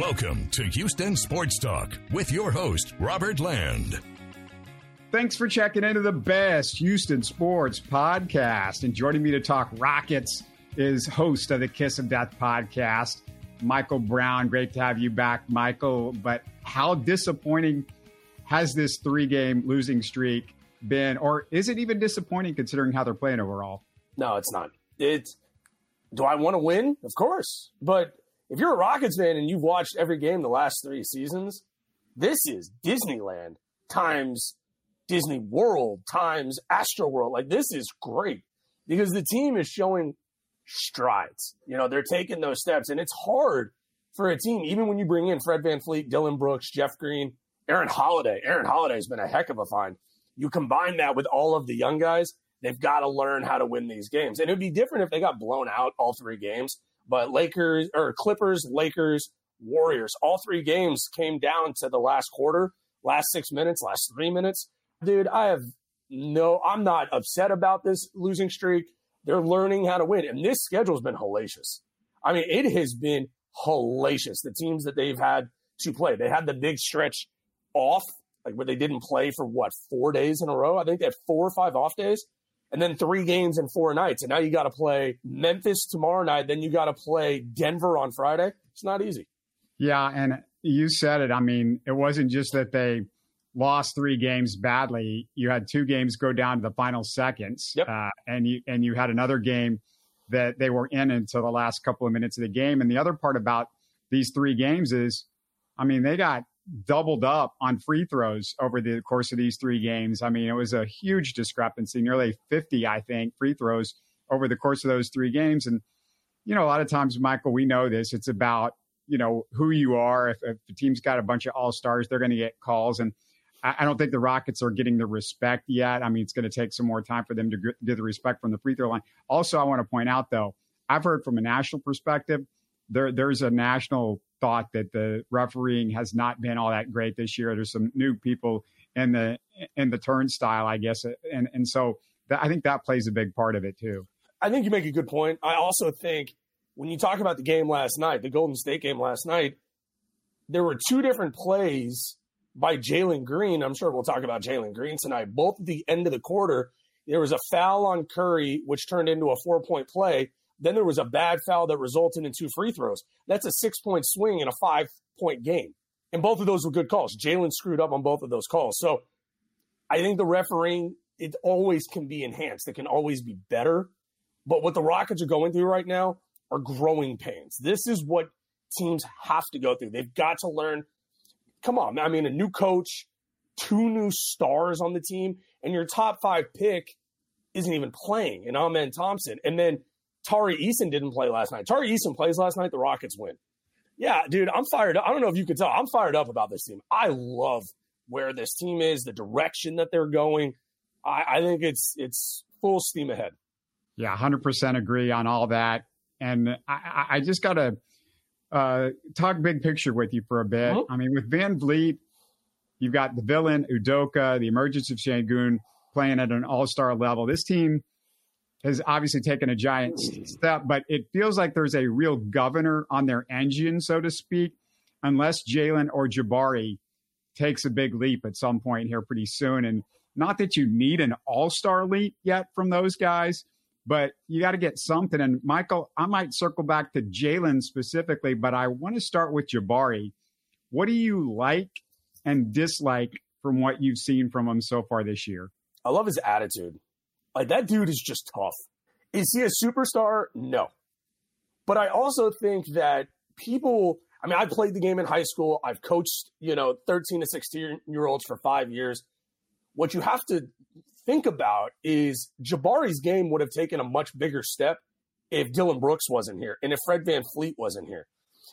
Welcome to Houston Sports Talk with your host, Robert Land. Thanks for checking into the best Houston sports podcast. And joining me to talk Rockets is host of the Kiss of Death podcast, Michael Brown. Great to have you back, Michael. But how disappointing has this three game losing streak been? Or is it even disappointing considering how they're playing overall? No, it's not. It's do I want to win? Of course. But if you're a Rockets fan and you've watched every game the last three seasons, this is Disneyland times Disney World times Astro World. Like this is great because the team is showing strides. You know, they're taking those steps and it's hard for a team, even when you bring in Fred VanVleet, Dillon Brooks, Jeff Green, Aaron Holiday. Aaron Holiday has been a heck of a find. You combine that with all of the young guys, they've got to learn how to win these games. And it would be different if they got blown out all three games but Lakers or Clippers, Lakers, Warriors, all three games came down to the last quarter, last six minutes, last three minutes. Dude, I have no, I'm not upset about this losing streak. They're learning how to win. And this schedule has been hellacious. I mean, it has been hellacious. The teams that they've had to play, they had the big stretch off, like where they didn't play for what, four days in a row? I think they had four or five off days and then three games in four nights. And now you got to play Memphis tomorrow night. Then you got to play Denver on Friday. It's not easy. Yeah. And you said it. I mean, it wasn't just that they lost three games badly. You had two games go down to the final seconds. Yep. Uh, and you, and you had another game that they were in until the last couple of minutes of the game. And the other part about these three games is, I mean, they got doubled up on free throws over the course of these three games. I mean, it was a huge discrepancy, nearly 50, I think, free throws over the course of those three games. And, you know, a lot of times, Michael, we know this. It's about, you know, who you are. If, if the team's got a bunch of all stars, they're going to get calls. And I, I, don't think the Rockets are getting the respect yet. I mean, it's going to take some more time for them to get the respect from the free throw line. Also, I want to point out, though, I've heard from a national perspective, there, there's a national thought that the refereeing has not been all that great this year. There's some new people in the in the turnstile, I guess, and and so I think that plays a big part of it too. I think you make a good point. I also think when you talk about the game last night, the Golden State game last night, there were two different plays by Jalen Green. I'm sure we'll talk about Jalen Green tonight. Both at the end of the quarter, there was a foul on Curry, which turned into a four point play. Then there was a bad foul that resulted in two free throws. That's a six point swing in a five point game. And both of those were good calls. Jalen screwed up on both of those calls. So I think the refereeing, it always can be enhanced. It can always be better. But what the Rockets are going through right now are growing pains. This is what teams have to go through. They've got to learn. Come on. I mean, a new coach, two new stars on the team, and your top five pick isn't even playing in Amen Thompson. And then Tari Eason didn't play last night. Tari Eason plays last night. The Rockets win. Yeah, dude, I'm fired up. I don't know if you can tell. I'm fired up about this team. I love where this team is, the direction that they're going. I, I think it's it's full steam ahead. Yeah, 100% agree on all that. And I, I just got to uh, talk big picture with you for a bit. Mm-hmm. I mean, with VanVleet, you've got the villain, Udoka, the emergence of Sengun playing at an all star level. This team has obviously taken a giant step, but it feels like there's a real governor on their engine, so to speak, unless Jalen or Jabari takes a big leap at some point here pretty soon. And not that you need an all star leap yet from those guys, but you got to get something. And Michael, I might circle back to Jalen specifically, but I want to start with Jabari. What do you like and dislike from what you've seen from him so far this year? I love his attitude. Like that dude is just tough. Is he a superstar? No. But I also think that people, I mean, I played the game in high school. I've coached, you know, 13 to 16 year olds for five years. What you have to think about is Jabari's game would have taken a much bigger step if Dillon Brooks wasn't here and if Fred VanVleet wasn't here.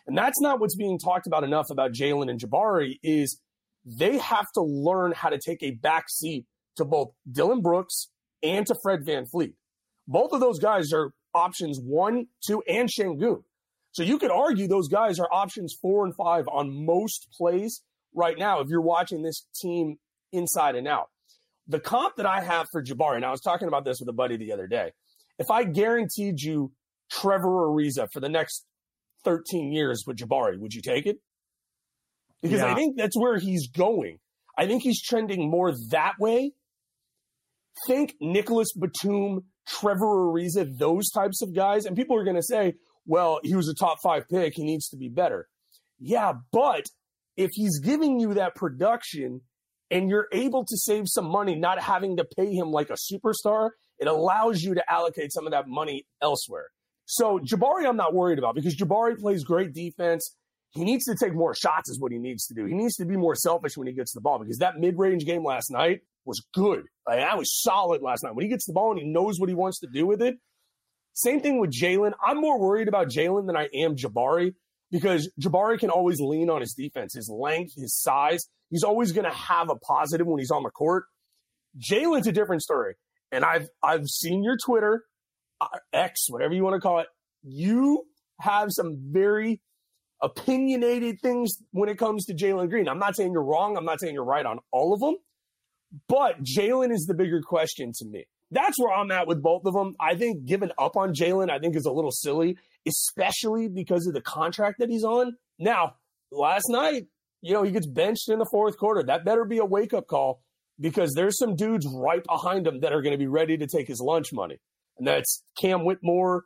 And that's not what's being talked about enough about Jalen and Jabari is they have to learn how to take a back seat to both Dillon Brooks and to Fred Van VanVleet. Both of those guys are options one, two, and Sengun. So you could argue those guys are options four and five on most plays right now if you're watching this team inside and out. The comp that I have for Jabari, and I was talking about this with a buddy the other day. If I guaranteed you Trevor Ariza for the next 13 years with Jabari, would you take it? because Yeah. I think that's where he's going. I think he's trending more that way. Think Nicolas Batum, Trevor Ariza, those types of guys. And people are going to say, well, he was a top five pick. He needs to be better. Yeah, but if he's giving you that production and you're able to save some money, not having to pay him like a superstar, it allows you to allocate some of that money elsewhere. So Jabari, I'm not worried about because Jabari plays great defense. He needs to take more shots, is what he needs to do. He needs to be more selfish when he gets the ball because that mid range game last night was good. Like, that was solid last night. When he gets the ball and he knows what he wants to do with it. Same thing with Jalen. I'm more worried about Jalen than I am Jabari because Jabari can always lean on his defense, his length, his size. He's always going to have a positive when he's on the court. Jalen's a different story. And I've I've seen your Twitter, uh, X, whatever you want to call it. You have some very opinionated things when it comes to Jalen Green. I'm not saying you're wrong. I'm not saying you're right on all of them, but Jalen is the bigger question to me. That's where I'm at with both of them. I think giving up on Jalen, I think is a little silly, especially because of the contract that he's on. Now, last night, you know, he gets benched in the fourth quarter. That better be a wake up call because there's some dudes right behind him that are going to be ready to take his lunch money. And that's Cam Whitmore.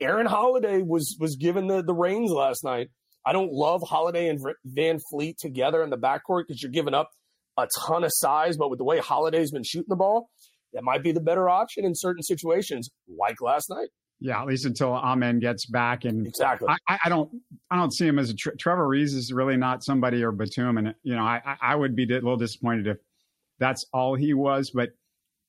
Aaron Holiday was was given the, the reins last night. I don't love Holiday and Van Fleet together in the backcourt because you're giving up a ton of size. But with the way Holiday's been shooting the ball, that might be the better option in certain situations, like last night. Yeah, at least until Amen gets back. And Exactly. I, I don't, I don't see him as a Tre- Trevor Reeves is really not somebody or Batum, and you know, I, I- I would be a little disappointed if that's all he was. But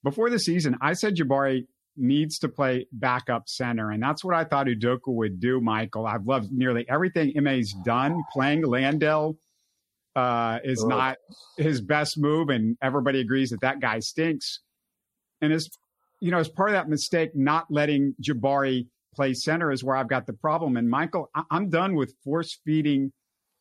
before the season, I said Jabari needs to play backup center, and that's what I thought Udoka would do. Michael, I've loved nearly everything Ma's done. Playing Landale uh, is Ugh. not his best move, and everybody agrees that that guy stinks. And as you know, as part of that mistake, not letting Jabari play center is where I've got the problem. And Michael, I- I'm done with force feeding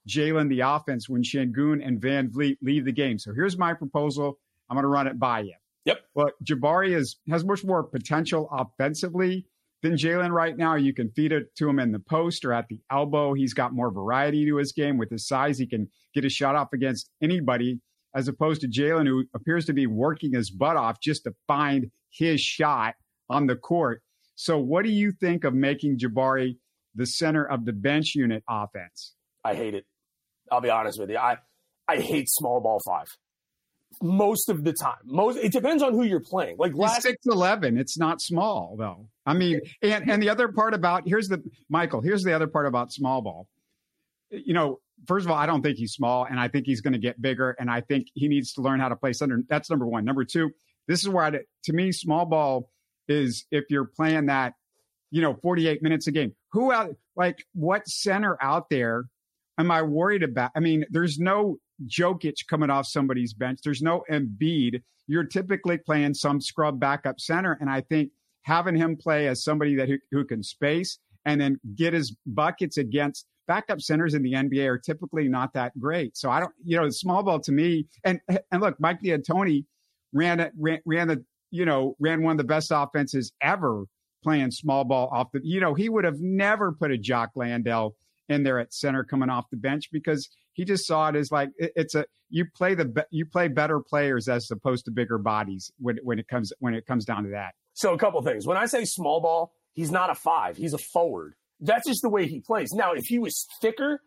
Jalen the offense when Sengun and VanVleet leave the game. So here's my proposal. I'm going to run it by you. Yep. Well, Jabari is has much more potential offensively than Jalen right now. You can feed it to him in the post or at the elbow. He's got more variety to his game with his size. He can get a shot off against anybody, as opposed to Jalen, who appears to be working his butt off just to find his shot on the court. So, what do you think of making Jabari the center of the bench unit offense? I hate it. I'll be honest with you. I I hate small ball five. Most of the time. Most it depends on who you're playing. Like last six eleven. It's not small though. I mean, and and the other part about here's the Michael. Here's the other part about small ball. You know, first of all, I don't think he's small, and I think he's going to get bigger, and I think he needs to learn how to play center. That's number one. Number two, this is where I, to me, small ball is if you're playing that, you know, 48 minutes a game. Who out like what center out there am I worried about? I mean, there's no Jokic coming off somebody's bench. There's no Embiid. You're typically playing some scrub backup center, and I think having him play as somebody that who, who can space and then get his buckets against backup centers in the NBA are typically not that great. So I don't, you know, small ball to me, and and look, Mike D'Antoni ran ran, ran the, you know, ran one of the best offenses ever playing small ball off the, you know, he would have never put a Jock Landale in there at center coming off the bench because he just saw it as like it, it's a you play the you play better players as opposed to bigger bodies when when it comes when it comes down to that. So a couple things. When I say small ball, he's not a five. He's a forward. That's just the way he plays. Now, if he was thicker,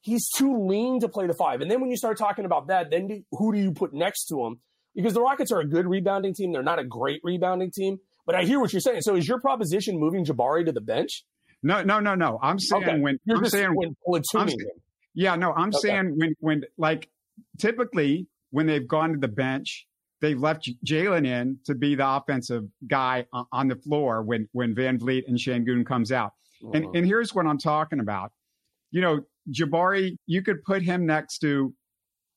he's too lean to play the five. And then when you start talking about that, then do, who do you put next to him? Because the Rockets are a good rebounding team. They're not a great rebounding team. But I hear what you're saying. So is your proposition moving Jabari to the bench? No, no, no, no. I'm saying Okay. when You're I'm saying when platooning. Yeah, no, I'm Okay. saying when when like typically when they've gone to the bench, they've left Jalen in to be the offensive guy on, the floor when when VanVleet and Sengun comes out. And Mhm. and here's what I'm talking about. You know, Jabari, you could put him next to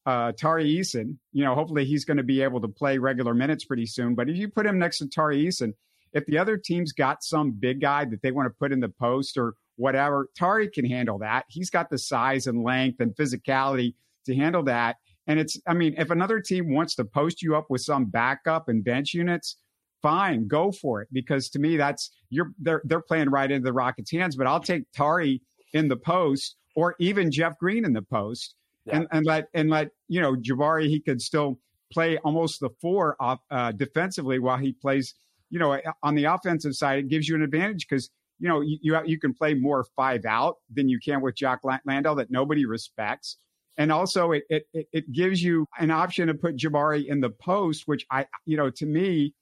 uh, Tari Eason. You know, hopefully he's going to be able to play regular minutes pretty soon. But if you put him next to Tari Eason, if the other team's got some big guy that they want to put in the post or whatever, Tari can handle that. He's got the size and length and physicality to handle that. And it's, I mean, if another team wants to post you up with some backup and bench units, fine, go for it. Because to me, that's you're they're they're playing right into the Rockets' hands. But I'll take Tari in the post or even Jeff Green in the post yeah. and, and let and let you know Jabari he could still play almost the four off, uh, defensively while he plays. You know, on the offensive side, it gives you an advantage because you know you, you you can play more five out than you can with Jock Landale that nobody respects. And also, it, it it gives you an option to put Jabari in the post, which I, you know, to me,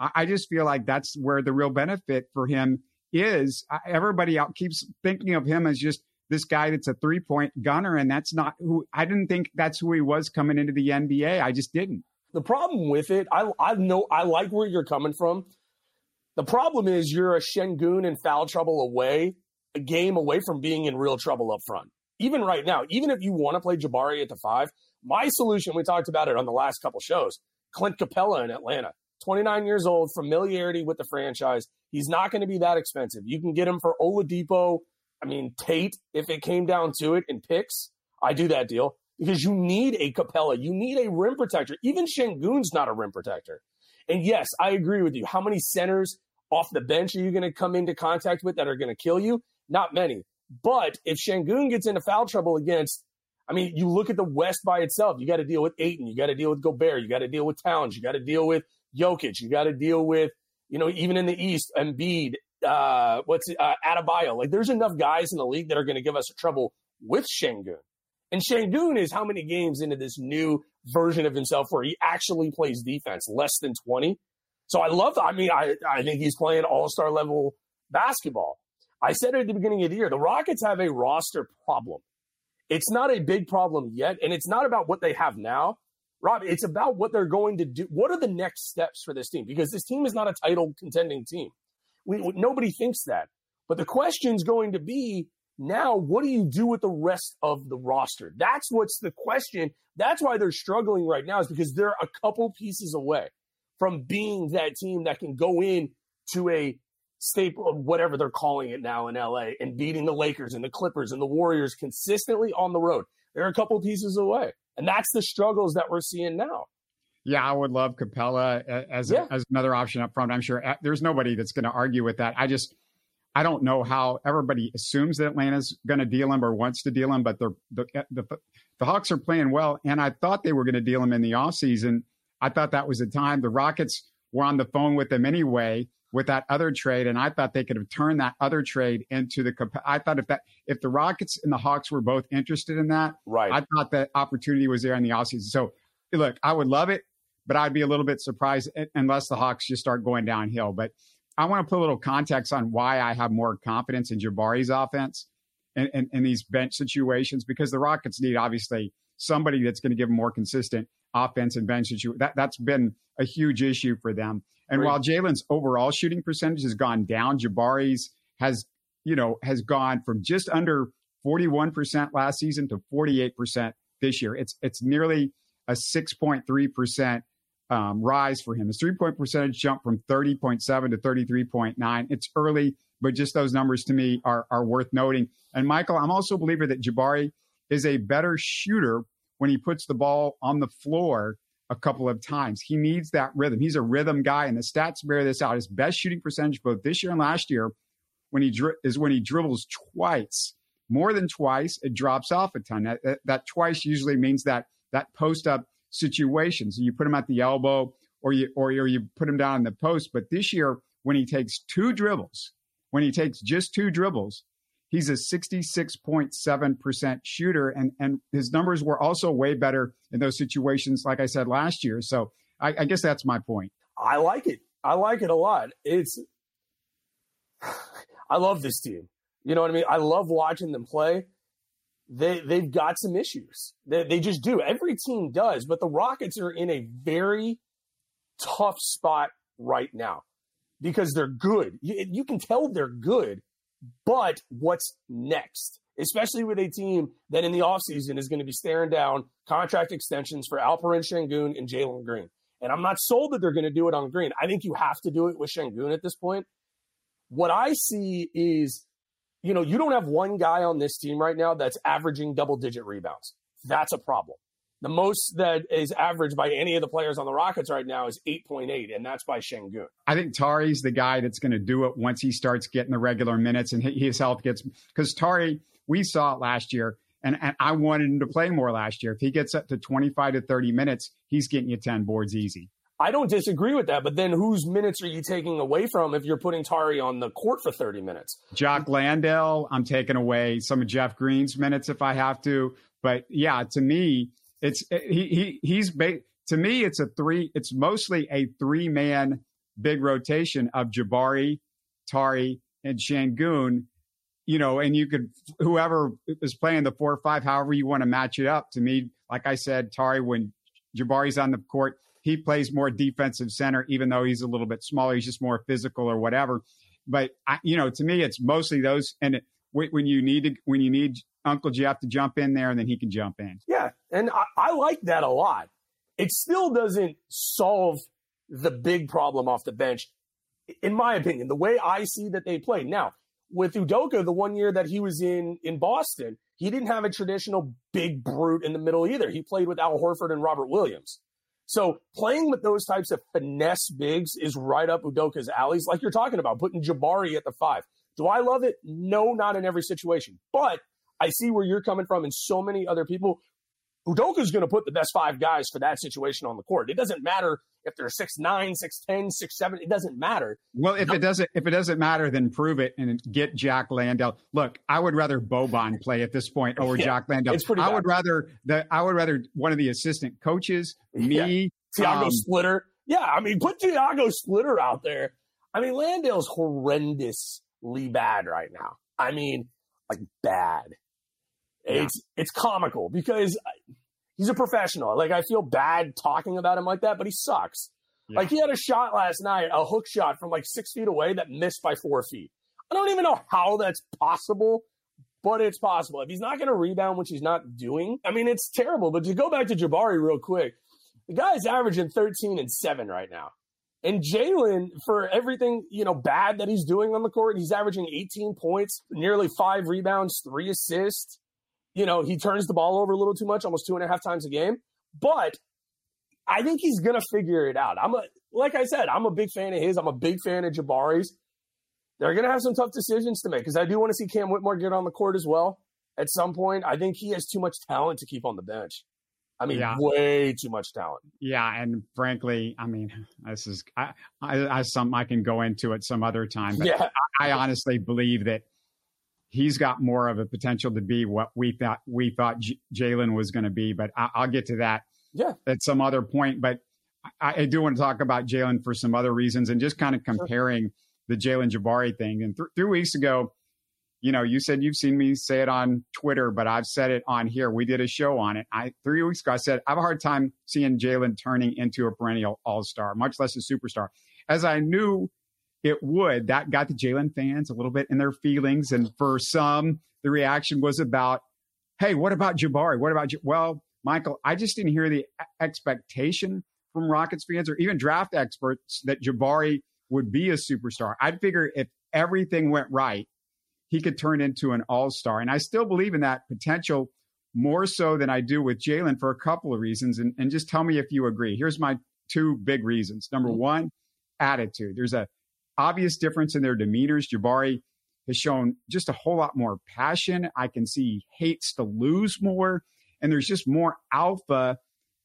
I just feel like that's where the real benefit for him is. Everybody out keeps thinking of him as just this guy that's a three point gunner, and that's not who I didn't think that's who he was coming into the NBA. I just didn't. The problem with it, I I know I like where you're coming from. The problem is you're a Sengun and foul trouble away, a game away from being in real trouble up front. Even right now, even if you want to play Jabari at the five, my solution, we talked about it on the last couple shows, Clint Capela in Atlanta. 29 years old, familiarity with the franchise. He's not going to be that expensive. You can get him for Oladipo, I mean, Tate, if it came down to it in picks, I do that deal because you need a Capela, You need a rim protector. Even Sengun's not a rim protector. And yes, I agree with you. How many centers off the bench are you going to come into contact with that are going to kill you? Not many. But if Sengun gets into foul trouble against, I mean, you look at the West by itself. You got to deal with Ayton. You got to deal with Gobert. You got to deal with Towns. You got to deal with Jokic. You got to deal with, you know, even in the East, Embiid, uh, what's uh, Adebayo. Like, there's enough guys in the league that are going to give us trouble with Sengun. And Sengun is how many games into this new version of himself where he actually plays defense, less than 20. So I love, I mean, I, I think he's playing all star level basketball. I said at the beginning of the year, the Rockets have a roster problem. It's not a big problem yet, and it's not about what they have now. Rob, it's about what they're going to do. What are the next steps for this team? Because this team is not a title contending team. We, nobody thinks that. But the question is going to be now, what do you do with the rest of the roster? That's what's the question. That's why they're struggling right now, is because they're a couple pieces away from being that team that can go in to a staple of whatever they're calling it now in LA and beating the Lakers and the Clippers and the Warriors consistently on the road. They're a couple pieces away. And that's the struggles that we're seeing now. Yeah, I would love Capela as yeah. as another option up front. I'm sure uh, there's nobody that's going to argue with that. I just I don't know how everybody assumes that Atlanta's going to deal him or wants to deal him, but the the the, the Hawks are playing well, and I thought they were going to deal him in the offseason. I thought that was the time. The Rockets were on the phone with them anyway with that other trade, and I thought they could have turned that other trade into the. I thought if that if the Rockets and the Hawks were both interested in that, right? I thought that opportunity was there in the offseason. So look, I would love it, but I'd be a little bit surprised eh, unless the Hawks just start going downhill. But I want to put a little context on why I have more confidence in Jabari's offense in, in, these bench situations because the Rockets need obviously somebody that's going to give them more consistent offense and bench situation. That that's been a huge issue for them. And while Jalen's overall shooting percentage has gone down, Jabari's has, you know, has gone from just under 41% last season to 48% this year. It's it's nearly a 6.3% um, rise for him. His three point percentage jumped from 30.7 to 33.9. It's early, but just those numbers to me are, are worth noting. And Michael, I'm also a believer that Jabari is a better shooter when he puts the ball on the floor a couple of times. He needs that rhythm. He's a rhythm guy, and the stats bear this out. His best shooting percentage both this year and last year when he dri- is when he dribbles twice, more than twice. It drops off a ton. That, that, that twice usually means that that post up situation. So you put him at the elbow, or you or, or you put him down in the post. But this year, when he takes two dribbles, when he takes just two dribbles, He's a 66.7% shooter, and, and his numbers were also way better in those situations, like I said last year. So I, I guess that's my point. I like it. I like it a lot. It's, I love this team. You know what I mean? I love watching them play. They they've got some issues. They they just do. Every team does, but the Rockets are in a very tough spot right now because they're good. You, you can tell they're good, but what's next? Especially with a team that in the offseason is going to be staring down contract extensions for Alperen Sengun and Jalen Green. And I'm not sold that they're going to do it on Green. I think you have to do it with Sengun at this point. What I see is, you know, you don't have one guy on this team right now that's averaging double digit rebounds. That's a problem. The most that is averaged by any of the players on the Rockets right now is 8.8, and that's by Sengun. I think Tari's the guy that's going to do it once he starts getting the regular minutes and his health gets because Tari, we saw it last year, And, and I wanted him to play more last year. If he gets up to 25 to 30 minutes, he's getting you 10 boards easy. I don't disagree with that, but then whose minutes are you taking away from if you're putting Tari on the court for 30 minutes? Jock Landale, I'm taking away some of Jeff Green's minutes if I have to. But yeah, to me, it's eh, he, he he's to me it's a three it's mostly a three man big rotation of Jabari, Tari, and Sengun. You know, and you could whoever is playing the four or five, however you want to match it up. To me, like I said, Tari when Jabari's on the court, he plays more defensive center, even though he's a little bit smaller. He's just more physical or whatever. But I, you know, to me, it's mostly those. And it, when you need to, when you need Uncle Jeff to jump in there, and then he can jump in. Yeah, and I, I like that a lot. It still doesn't solve the big problem off the bench, in my opinion. The way I see that they play now with Udoka, the one year that he was in in Boston, he didn't have a traditional big brute in the middle either. He played with Al Horford and Robert Williams. So playing with those types of finesse bigs is right up Udoka's alleys, like you're talking about, putting Jabari at the five. Do I love it? No, not in every situation. But I see where you're coming from and so many other people. Udoka's going to put the best five guys for that situation on the court. It doesn't matter if they're six nine, six ten, six seven. It doesn't matter. Well, if it doesn't if it doesn't matter, then prove it and get Jack Landale. Look, I would rather Boban play at this point over yeah, Jack Landale. It's pretty I bad. would rather the I would rather one of the assistant coaches, me, yeah. Tiago um, Splitter. Yeah, I mean, put Tiago Splitter out there. I mean, Landale's horrendously bad right now. I mean, like bad. Yeah. It's it's comical because he's a professional. Like I feel bad talking about him like that, but he sucks. Yeah. Like he had a shot last night, a hook shot from like six feet away that missed by four feet. I don't even know how that's possible, but it's possible. If he's not going to rebound, which he's not doing, I mean, it's terrible. But to go back to Jabari real quick, the guy's averaging 13 and 7 right now. And Jalen, for everything, you know, bad that he's doing on the court, he's averaging 18 points, nearly five rebounds, three assists. You know, he turns the ball over a little too much, almost two and a half times a game. But I think he's gonna figure it out. I'm a like I said, I'm a big fan of his. I'm a big fan of Jabari's. They're gonna have some tough decisions to make because I do want to see Cam Whitmore get on the court as well at some point. I think he has too much talent to keep on the bench. I mean, yeah. way too much talent. Yeah, and frankly, I mean, this is I, I, I some I can go into it some other time. But yeah. I, I honestly believe that he's got more of a potential to be what we thought we thought J- Jalen was going to be. But I, will get to that yeah. at some other point. But I, I do want to talk about Jalen for some other reasons and just kind of comparing sure. the Jalen Jabari thing. And th- three weeks ago, you know, you said you've seen me say it on Twitter, but I've said it on here. We did a show on it. I three weeks ago I said I have a hard time seeing Jalen turning into a perennial All Star, much less a superstar. As I knew it would, that got the Jalen fans a little bit in their feelings, and for some, the reaction was about, "Hey, what about Jabari? What about J-? well, Michael? I just didn't hear the expectation from Rockets fans or even draft experts that Jabari would be a superstar. I'd figure if everything went right he could turn into an all star. And I still believe in that potential more so than I do with Jalen for a couple of reasons. And, and just tell me if you agree. Here's my two big reasons. Number mm-hmm. one, attitude. There's a obvious difference in their demeanors. Jabari has shown just a whole lot more passion. I can see he hates to lose more. And there's just more alpha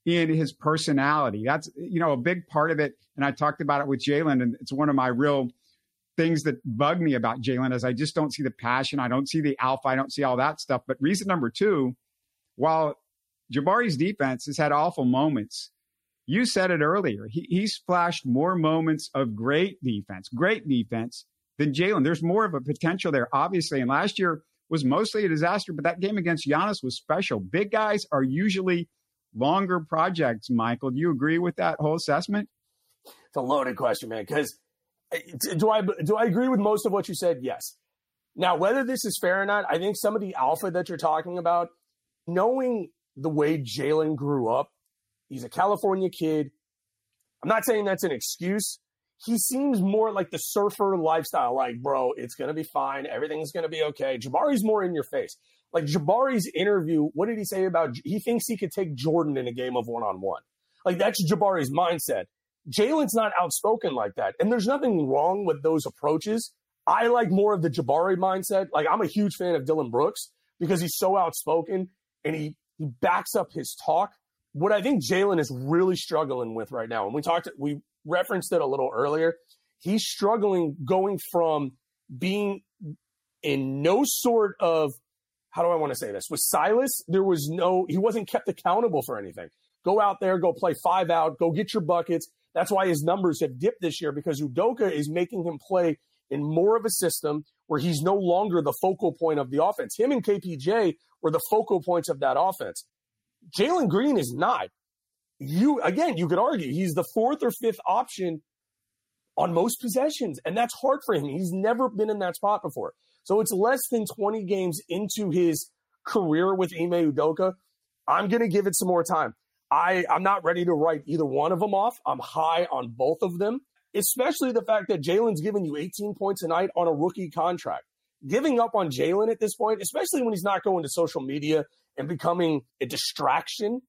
in his personality. That's, you know, a big part of it. And I talked about it with Jalen, and it's one of my real things that bug me about Jalen is I just don't see the passion. I don't see the alpha. I don't see all that stuff. But reason number two, while Jabari's defense has had awful moments, you said it earlier. He, he's flashed more moments of great defense, great defense than Jalen. There's more of a potential there, obviously. And last year was mostly a disaster, but that game against Giannis was special. Big guys are usually longer projects, Michael. Do you agree with that whole assessment? It's a loaded question, man, because uh, do I do I agree with most of what you said? Yes. Now, whether this is fair or not, I think some of the alpha that you're talking about, knowing the way Jalen grew up, he's a California kid. I'm not saying that's an excuse. He seems more like the surfer lifestyle, like, bro, it's going to be fine. Everything's going to be okay. Jabari's more in your face. Like Jabari's interview, what did he say about he thinks he could take Jordan in a game of one on one? Like that's Jabari's mindset. Jalen's not outspoken like that. And there's nothing wrong with those approaches. I like more of the Jabari mindset. Like, I'm a huge fan of Dillon Brooks because he's so outspoken and he, he backs up his talk. What I think Jalen is really struggling with right now, and we talked, we referenced it a little earlier. He's struggling going from being in no sort of how do I want to say this? With Silas, there was no, he wasn't kept accountable for anything. Go out there, go play five out, go get your buckets. That's why his numbers have dipped this year because Udoka is making him play in more of a system where he's no longer the focal point of the offense. Him and KPJ were the focal points of that offense. Jalen Green is not. You again, you could argue he's the fourth or fifth option on most possessions, and that's hard for him. He's never been in that spot before. So it's less than 20 games into his career with Ime Udoka. I'm going to give it some more time. I, I'm not ready to write either one of them off. I'm high on both of them, especially the fact that Jalen's giving you 18 points a night on a rookie contract. Giving up on Jalen at this point, especially when he's not going to social media and becoming a distraction,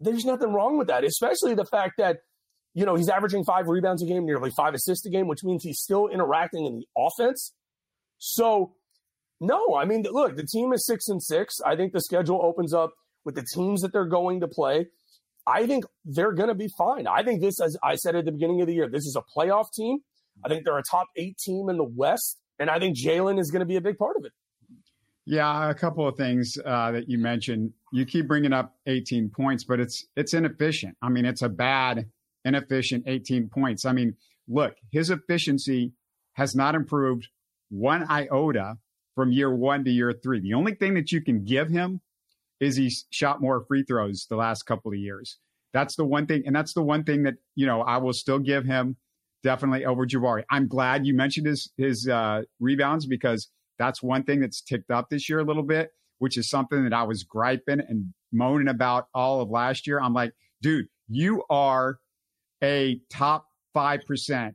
there's nothing wrong with that, especially the fact that, you know, he's averaging five rebounds a game, nearly five assists a game, which means he's still interacting in the offense. So, no, I mean, look, the team is six and six. I think the schedule opens up with the teams that they're going to play. I think they're going to be fine. I think this, as I said at the beginning of the year, this is a playoff team. I think they're a top eight team in the West, and I think Jalen is going to be a big part of it. Yeah, a couple of things uh, that you mentioned. You keep bringing up 18 points, but it's it's inefficient. I mean, it's a bad, inefficient 18 points. I mean, look, his efficiency has not improved one iota from year one to year three. The only thing that you can give him is he's shot more free throws the last couple of years. That's the one thing, and that's the one thing that you know I will still give him definitely over Jabari. I'm glad you mentioned his his uh, rebounds because that's one thing that's ticked up this year a little bit, which is something that I was griping and moaning about all of last year. I'm like, dude, you are a top five percent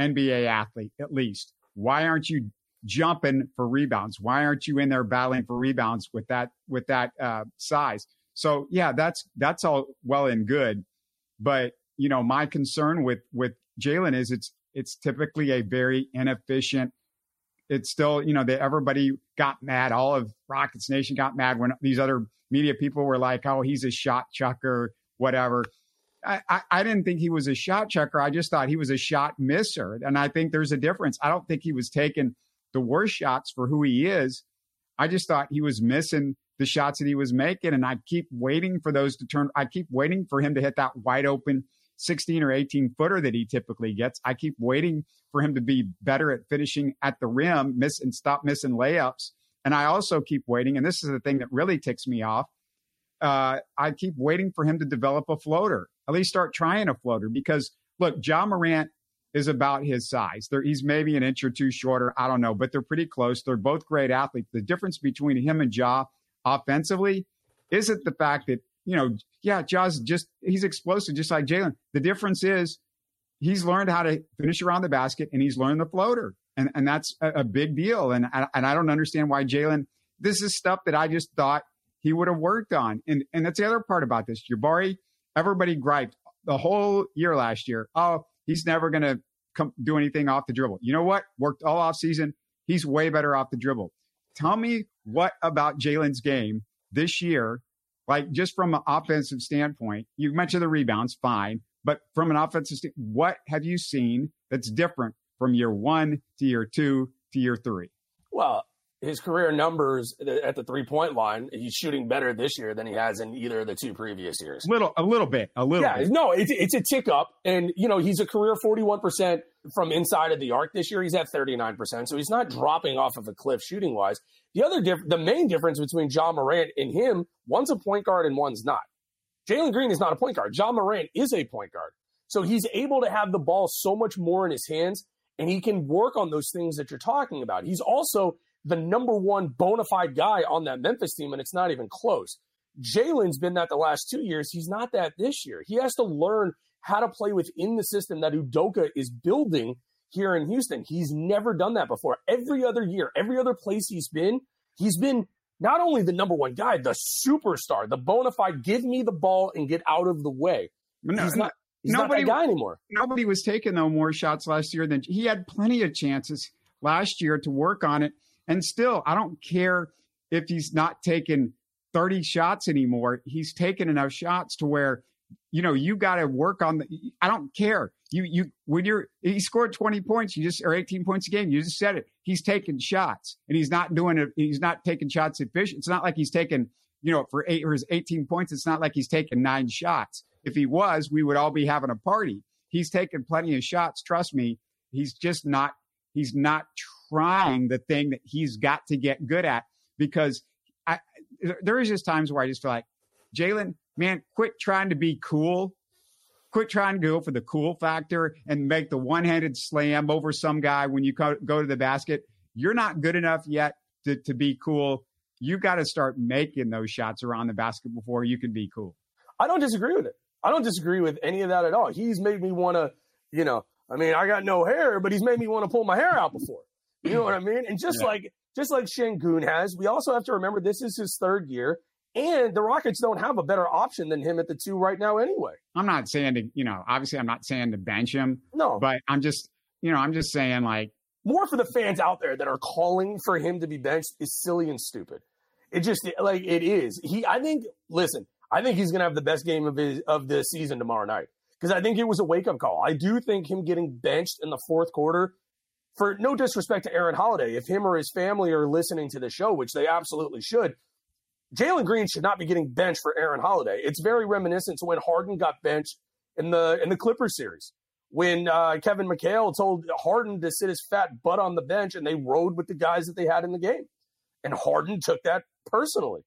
NBA athlete at least. Why aren't you jumping for rebounds? Why aren't you in there battling for rebounds with that with that uh, size? So yeah, that's that's all well and good, but you know my concern with with Jalen is it's it's typically a very inefficient. It's still you know that everybody got mad. All of Rockets Nation got mad when these other media people were like, "Oh, he's a shot chucker, whatever." I, I, I didn't think he was a shot checker. I just thought he was a shot misser. And I think there's a difference. I don't think he was taking the worst shots for who he is. I just thought he was missing the shots that he was making. And I keep waiting for those to turn. I keep waiting for him to hit that wide open 16 or 18 footer that he typically gets. I keep waiting for him to be better at finishing at the rim, miss and stop missing layups. And I also keep waiting, and this is the thing that really ticks me off. Uh, I keep waiting for him to develop a floater, at least start trying a floater. Because look, Ja Morant is about his size. They're, he's maybe an inch or two shorter. I don't know, but they're pretty close. They're both great athletes. The difference between him and Ja offensively isn't the fact that, you know, yeah, Ja's just, he's explosive, just like Jalen. The difference is he's learned how to finish around the basket and he's learned the floater. And, and that's a, a big deal. And, and I don't understand why Jalen, this is stuff that I just thought he would have worked on. And, and that's the other part about this. Jabari, everybody griped the whole year last year. Oh, he's never going to come do anything off the dribble. You know what? Worked all off season. He's way better off the dribble. Tell me what about Jalen's game this year, like just from an offensive standpoint? You mentioned the rebounds, fine, but from an offensive standpoint, what have you seen that's different from year one to year two to year three? Well, his career numbers uh, at the three point line, he's shooting better this year than he has in either of the two previous years. Little, a little bit, a little. Yeah, bit. no, it's it's a tick up, and you know he's a career forty one percent from inside of the arc this year. He's at thirty nine percent, so he's not dropping off of a cliff shooting wise. The other diff- the main difference between Ja Morant and him, one's a point guard and one's not. Jalen Green is not a point guard. Ja Morant is a point guard, so he's able to have the ball so much more in his hands, and he can work on those things that you're talking about. He's also the number one bona fide guy on that Memphis team, and it's not even close. Jalen's been that the last two years. He's not that this year. He has to learn how to play within the system that Udoka is building here in Houston. He's never done that before. Every other year, every other place he's been, he's been not only the number one guy, the superstar, the bona fide, give me the ball and get out of the way. No, he's not. He's nobody, not that guy anymore. Nobody was taking no more shots last year than he had plenty of chances last year to work on it. And still, I don't care if he's not taking 30 shots anymore. He's taken enough shots to where, you know, you got to work on the. I don't care. You you when you're he scored 20 points, you just or 18 points a game. You just said it. He's taking shots and he's not doing it. He's not taking shots efficient. It's not like he's taking you know for eight or his 18 points. It's not like he's taking nine shots. If he was, we would all be having a party. He's taken plenty of shots. Trust me. He's just not. He's not trying the thing that he's got to get good at because I, there is just times where I just feel like Jalen, man, quit trying to be cool. Quit trying to go for the cool factor and make the one-handed slam over some guy when you go, go to the basket. You're not good enough yet to, to be cool. You got to start making those shots around the basket before you can be cool. I don't disagree with it. I don't disagree with any of that at all. He's made me want to, you know, I mean, I got no hair, but he's made me want to pull my hair out before. You know what I mean? And just yeah. like just like Sengun has, we also have to remember this is his third year, and the Rockets don't have a better option than him at the two right now anyway. I'm not saying to, you know, obviously I'm not saying to bench him. No. But I'm just, you know, I'm just saying like more for the fans out there that are calling for him to be benched is silly and stupid. It just like it is. He I think listen, I think he's gonna have the best game of his of the season tomorrow night. Because I think it was a wake up call. I do think him getting benched in the fourth quarter for no disrespect to Aaron Holiday, if him or his family are listening to the show, which they absolutely should, Jalen Green should not be getting benched for Aaron Holiday. It's very reminiscent to when Harden got benched in the in the Clippers series when uh, Kevin McHale told Harden to sit his fat butt on the bench, and they rode with the guys that they had in the game, and Harden took that personally.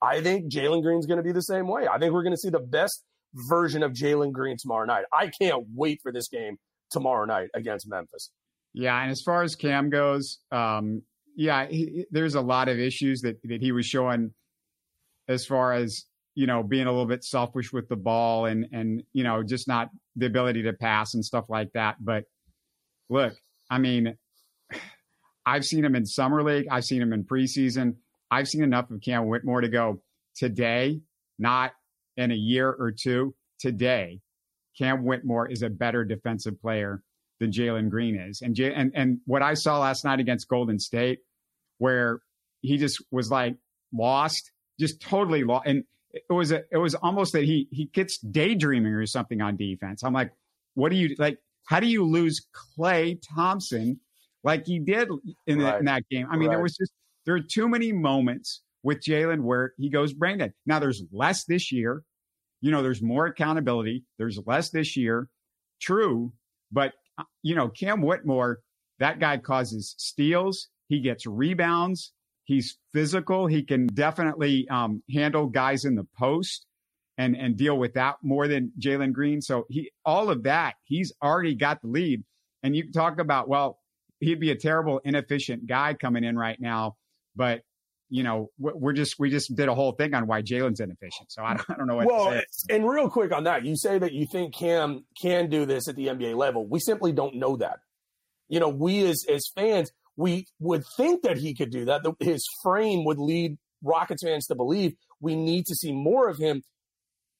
I think Jalen Green's going to be the same way. I think we're going to see the best version of Jalen Green tomorrow night. I can't wait for this game tomorrow night against Memphis. Yeah, and as far as Cam goes, um, yeah, he, there's a lot of issues that that he was showing as far as you know being a little bit selfish with the ball and and you know just not the ability to pass and stuff like that. But look, I mean, I've seen him in summer league, I've seen him in preseason. I've seen enough of Cam Whitmore to go today, not in a year or two. Today, Cam Whitmore is a better defensive player than Jalen Green is. And, J- and and what I saw last night against Golden State, where he just was like lost, just totally lost. And it was a, it was almost that he he gets daydreaming or something on defense. I'm like, what do you like? How do you lose Klay Thompson like he did in, right. the, in that game? I mean, right. there was just there are too many moments with Jalen where he goes brain dead. Now there's less this year. You know, there's more accountability. There's less this year. True, but you know, Cam Whitmore, that guy causes steals. He gets rebounds. He's physical. He can definitely um, handle guys in the post and and deal with that more than Jalen Green. So he all of that he's already got the lead. And you talk about well, he'd be a terrible inefficient guy coming in right now, but you know, we're just we just did a whole thing on why Jalen's inefficient. So I don't, I don't know what. Well, and real quick on that, you say that you think Cam can do this at the NBA level. We simply don't know that. You know, we as as fans, we would think that he could do that. His frame would lead Rockets fans to believe we need to see more of him.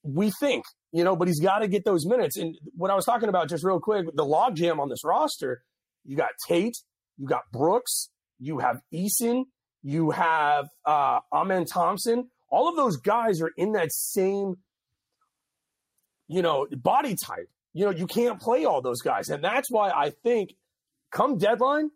We think, you know, but he's got to get those minutes. And what I was talking about, just real quick, the logjam on this roster, you got Tate, you got Brooks, you have Eason, you have uh, Amen Thompson. All of those guys are in that same, you know, body type. You know, you can't play all those guys. And that's why I think come deadline,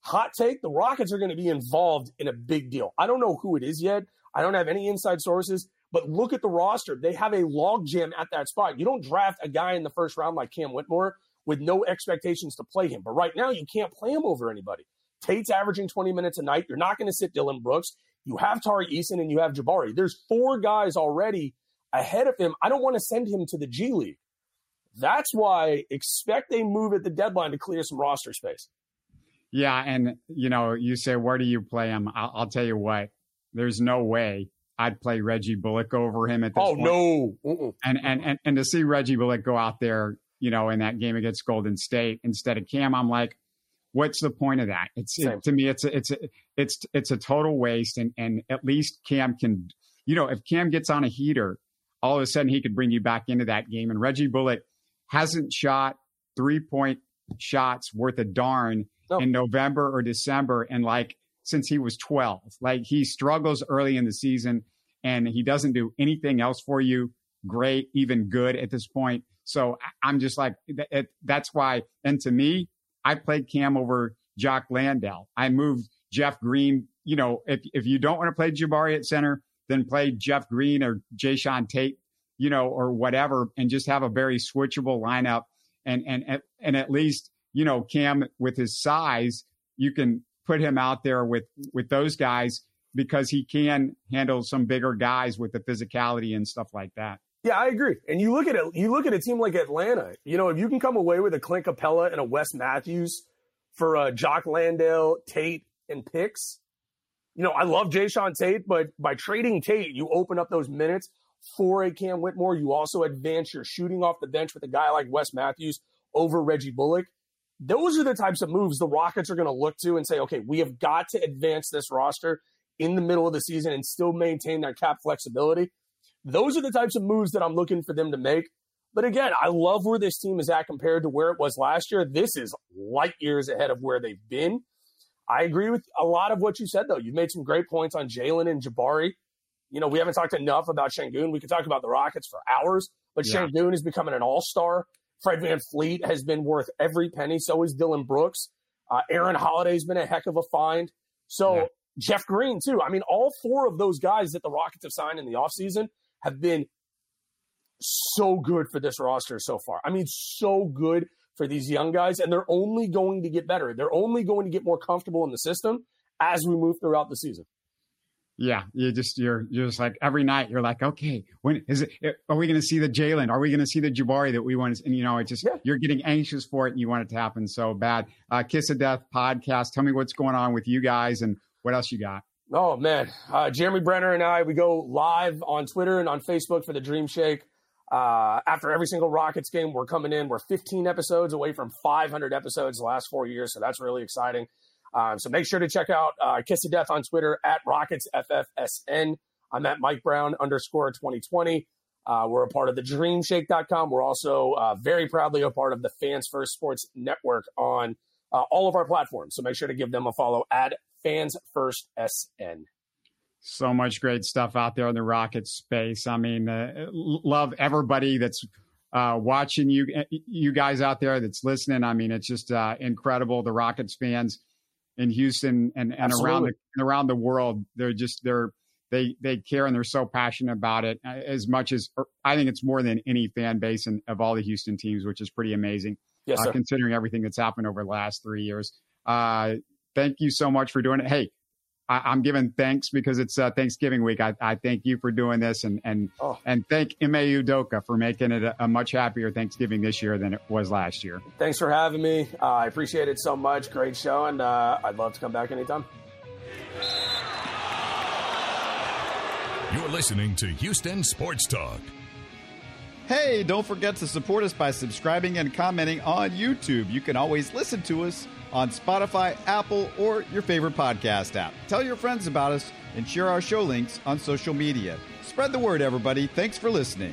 hot take, the Rockets are going to be involved in a big deal. I don't know who it is yet. I don't have any inside sources, but look at the roster. They have a logjam at that spot. You don't draft a guy in the first round like Cam Whitmore with no expectations to play him. But right now, you can't play him over anybody. Tate's averaging 20 minutes a night. You're not going to sit Dillon Brooks. You have Tari Eason and you have Jabari. There's four guys already ahead of him. I don't want to send him to the G League. That's why expect a move at the deadline to clear some roster space. Yeah, and you know, you say where do you play him? I'll, I'll tell you what. There's no way I'd play Reggie Bullock over him at this oh, point. no. Uh-uh. And, and and and to see Reggie Bullock go out there, you know, in that game against Golden State instead of Cam, I'm like, what's the point of that? It's it, to me, it's a, it's a, it's it's a total waste. And and at least Cam can, you know, if Cam gets on a heater, all of a sudden he could bring you back into that game. And Reggie Bullock hasn't shot three point shots worth a darn no. in November or December, and like since he was 12, like he struggles early in the season. and he doesn't do anything else for you, great, even good at this point. So I'm just like, it, that's why. And to me, I played Cam over Jock Landale. I moved Jeff Green. You know, if, if you don't want to play Jabari at center, then play Jeff Green or Jae'Sean Tate, you know, or whatever, and just have a very switchable lineup. And, and, and at least, you know, Cam with his size, you can put him out there with, with those guys because he can handle some bigger guys with the physicality and stuff like that. Yeah, I agree. And you look at it, you look at a team like Atlanta. You know, if you can come away with a Clint Capela and a Wes Matthews for uh, Jock Landale, Tate, and picks. You know, I love Jae'Sean Tate, but by trading Tate, you open up those minutes for a Cam Whitmore. You also advance your shooting off the bench with a guy like Wes Matthews over Reggie Bullock. Those are the types of moves the Rockets are going to look to and say, okay, we have got to advance this roster in the middle of the season and still maintain their cap flexibility. Those are the types of moves that I'm looking for them to make. But again, I love where this team is at compared to where it was last year. This is light years ahead of where they've been. I agree with a lot of what you said, though. You've made some great points on Jalen and Jabari. You know, we haven't talked enough about Sengun. We could talk about the Rockets for hours, but yeah. Sengun is becoming an all star. Fred VanVleet has been worth every penny. So is Dillon Brooks. Uh, Aaron Holiday's been a heck of a find. So yeah. Jeff Green, too. I mean, all four of those guys that the Rockets have signed in the offseason have been so good for this roster so far. I mean, so good for these young guys, and they're only going to get better. They're only going to get more comfortable in the system as we move throughout the season. Yeah, you just you're you're just like every night you're like, okay, when is it? Are we going to see the Jalen? Are we going to see the Jabari that we want? To, and you know, it just yeah. you're getting anxious for it, and you want it to happen so bad. Uh, Kiss of Death podcast. Tell me what's going on with you guys, and what else you got? Oh man, uh, Jeremy Brenner and I we go live on Twitter and on Facebook for the Dream Shake. Uh, after every single Rockets game, we're coming in. We're 15 episodes away from 500 episodes the last four years, so that's really exciting. Um, so make sure to check out uh, Kiss of Death on Twitter at Rockets FFSN. I'm at Mike Brown underscore 2020. Uh, we're a part of the DreamShake.com. We're also uh, very proudly a part of the Fans First Sports Network on uh, all of our platforms. So make sure to give them a follow at Fans First SN so much great stuff out there in the rocket space. I mean, uh, love everybody that's uh, watching you, uh, you guys out there that's listening. I mean, it's just uh, incredible. The Rockets fans in Houston and, and around the around the world, they're just they're they they care and they're so passionate about it uh, as much as er, I think it's more than any fan base in, of all the Houston teams, which is pretty amazing. Yes, uh, considering everything that's happened over the last three years. Thank you so much for doing it. Hey, I, am giving thanks because it's uh, Thanksgiving week. I, I, thank you for doing this and and oh. and thank Ime Udoka for making it a, a, much happier Thanksgiving this year than it was last year. Thanks for having me. Uh, I appreciate it so much. Great show, and uh, I'd love to come back anytime. You're listening to Houston Sports Talk. Hey, don't forget to support us by subscribing and commenting on YouTube. You can always listen to us on Spotify, Apple, or your favorite podcast app. Tell your friends about us and share our show links on social media. Spread the word, everybody. Thanks for listening.